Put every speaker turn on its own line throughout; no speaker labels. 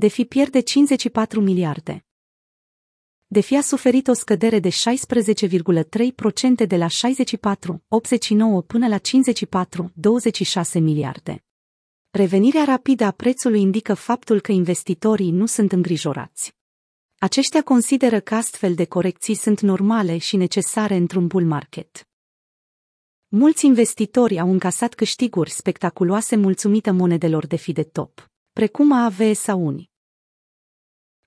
DeFi pierde 54 miliarde. DeFi a suferit o scădere de 16,3% de la 64,89 până la 54,26 miliarde. Revenirea rapidă a prețului indică faptul că investitorii nu sunt îngrijorați. Aceștia consideră că astfel de corecții sunt normale și necesare într-un bull market. Mulți investitori au încasat câștiguri spectaculoase mulțumită monedelor de fi de top, precum AAVE sau Uni.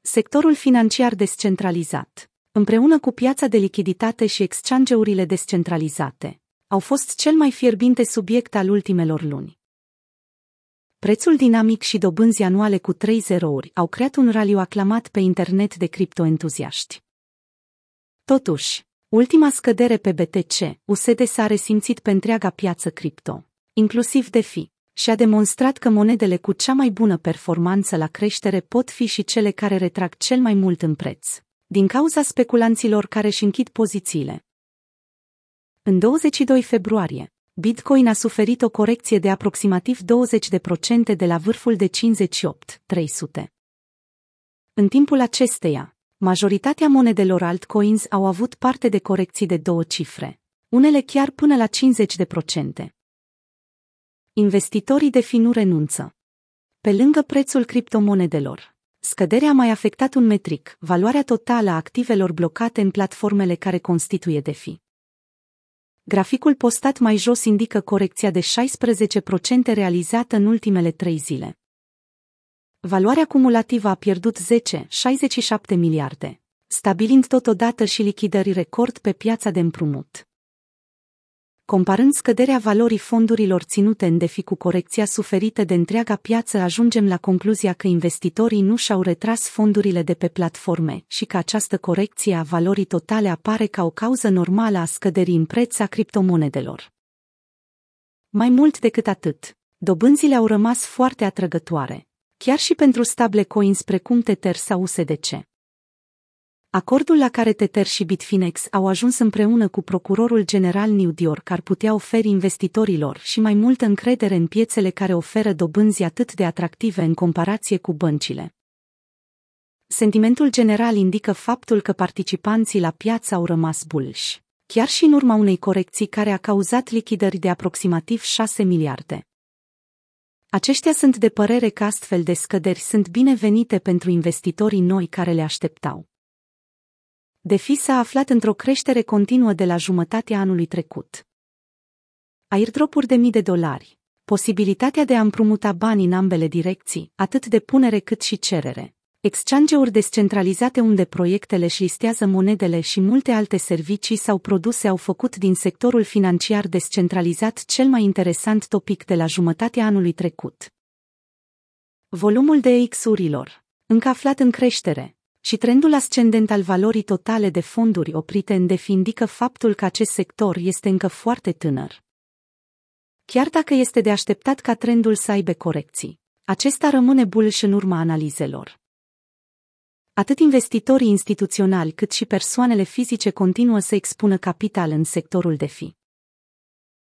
Sectorul financiar descentralizat, împreună cu piața de lichiditate și exchange-urile descentralizate, au fost cel mai fierbinte subiect al ultimelor luni. Prețul dinamic și dobânzi anuale cu trei zerouri au creat un raliu aclamat pe internet de criptoentuziaști. Totuși, ultima scădere pe BTC, USD s-a resimțit pe întreaga piață cripto, inclusiv DeFi, și a demonstrat că monedele cu cea mai bună performanță la creștere pot fi și cele care retrag cel mai mult în preț, din cauza speculanților care își închid pozițiile. În 22 februarie, Bitcoin a suferit o corecție de aproximativ 20% de la vârful de 58.300. În timpul acesteia, majoritatea monedelor altcoins au avut parte de corecții de două cifre, unele chiar până la 50%. Investitorii de fi nu renunță. Pe lângă prețul criptomonedelor, scăderea a mai afectat un metric, valoarea totală a activelor blocate în platformele care constituie DeFi. Graficul postat mai jos indică corecția de 16% realizată în ultimele trei zile. Valoarea cumulativă a pierdut 10,67 miliarde, stabilind totodată și lichidări record pe piața de împrumut. Comparând scăderea valorii fondurilor ținute în defi cu corecția suferită de întreaga piață, ajungem la concluzia că investitorii nu și-au retras fondurile de pe platforme și că această corecție a valorii totale apare ca o cauză normală a scăderii în preț a criptomonedelor. Mai mult decât atât, dobânzile au rămas foarte atrăgătoare, chiar și pentru stable coins precum Tether sau USDC. Acordul la care Tether și Bitfinex au ajuns împreună cu procurorul general New York ar putea oferi investitorilor și mai multă încredere în piețele care oferă dobânzi atât de atractive în comparație cu băncile. Sentimentul general indică faptul că participanții la piață au rămas bullish, chiar și în urma unei corecții care a cauzat lichidări de aproximativ 6 miliarde. Aceștia sunt de părere că astfel de scăderi sunt binevenite pentru investitorii noi care le așteptau. DeFi s-a aflat într-o creștere continuă de la jumătatea anului trecut. Airdropuri de mii de dolari, posibilitatea de a împrumuta bani în ambele direcții, atât de punere cât și cerere, exchange-uri descentralizate unde proiectele își listează monedele și multe alte servicii sau produse au făcut din sectorul financiar descentralizat cel mai interesant topic de la jumătatea anului trecut. Volumul de X-urilor, încă aflat în creștere, și trendul ascendent al valorii totale de fonduri oprite în DeFi indică faptul că acest sector este încă foarte tânăr. Chiar dacă este de așteptat ca trendul să aibă corecții, acesta rămâne bullish în urma analizelor. Atât investitorii instituționali cât și persoanele fizice continuă să expună capital în sectorul DeFi.